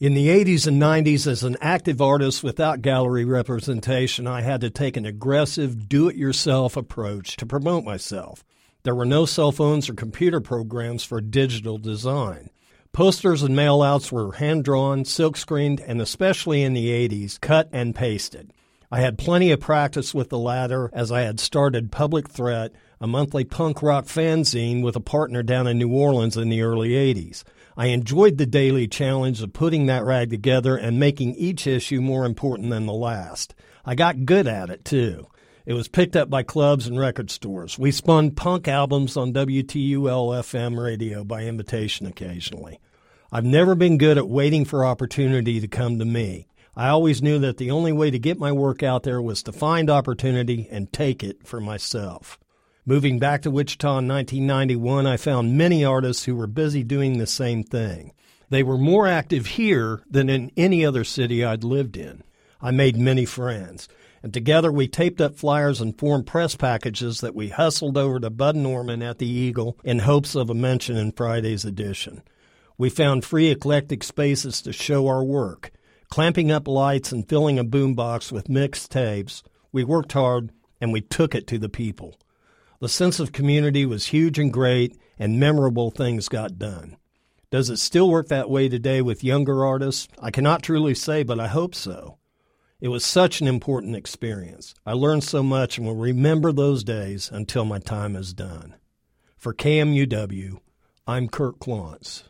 In the 80s and 90s, as an active artist without gallery representation, I had to take an aggressive, do it yourself approach to promote myself. There were no cell phones or computer programs for digital design. Posters and mailouts were hand drawn, silk screened, and especially in the 80s, cut and pasted. I had plenty of practice with the latter as I had started Public Threat, a monthly punk rock fanzine with a partner down in New Orleans in the early 80s. I enjoyed the daily challenge of putting that rag together and making each issue more important than the last. I got good at it, too. It was picked up by clubs and record stores. We spun punk albums on WTUL FM radio by invitation occasionally. I've never been good at waiting for opportunity to come to me. I always knew that the only way to get my work out there was to find opportunity and take it for myself. Moving back to Wichita in 1991, I found many artists who were busy doing the same thing. They were more active here than in any other city I'd lived in. I made many friends and together we taped up flyers and formed press packages that we hustled over to Bud Norman at the Eagle in hopes of a mention in Friday's edition. We found free eclectic spaces to show our work. Clamping up lights and filling a boombox with mixed tapes, we worked hard and we took it to the people. The sense of community was huge and great, and memorable things got done. Does it still work that way today with younger artists? I cannot truly say, but I hope so. It was such an important experience. I learned so much and will remember those days until my time is done. For KMUW, I'm Curt Clonts.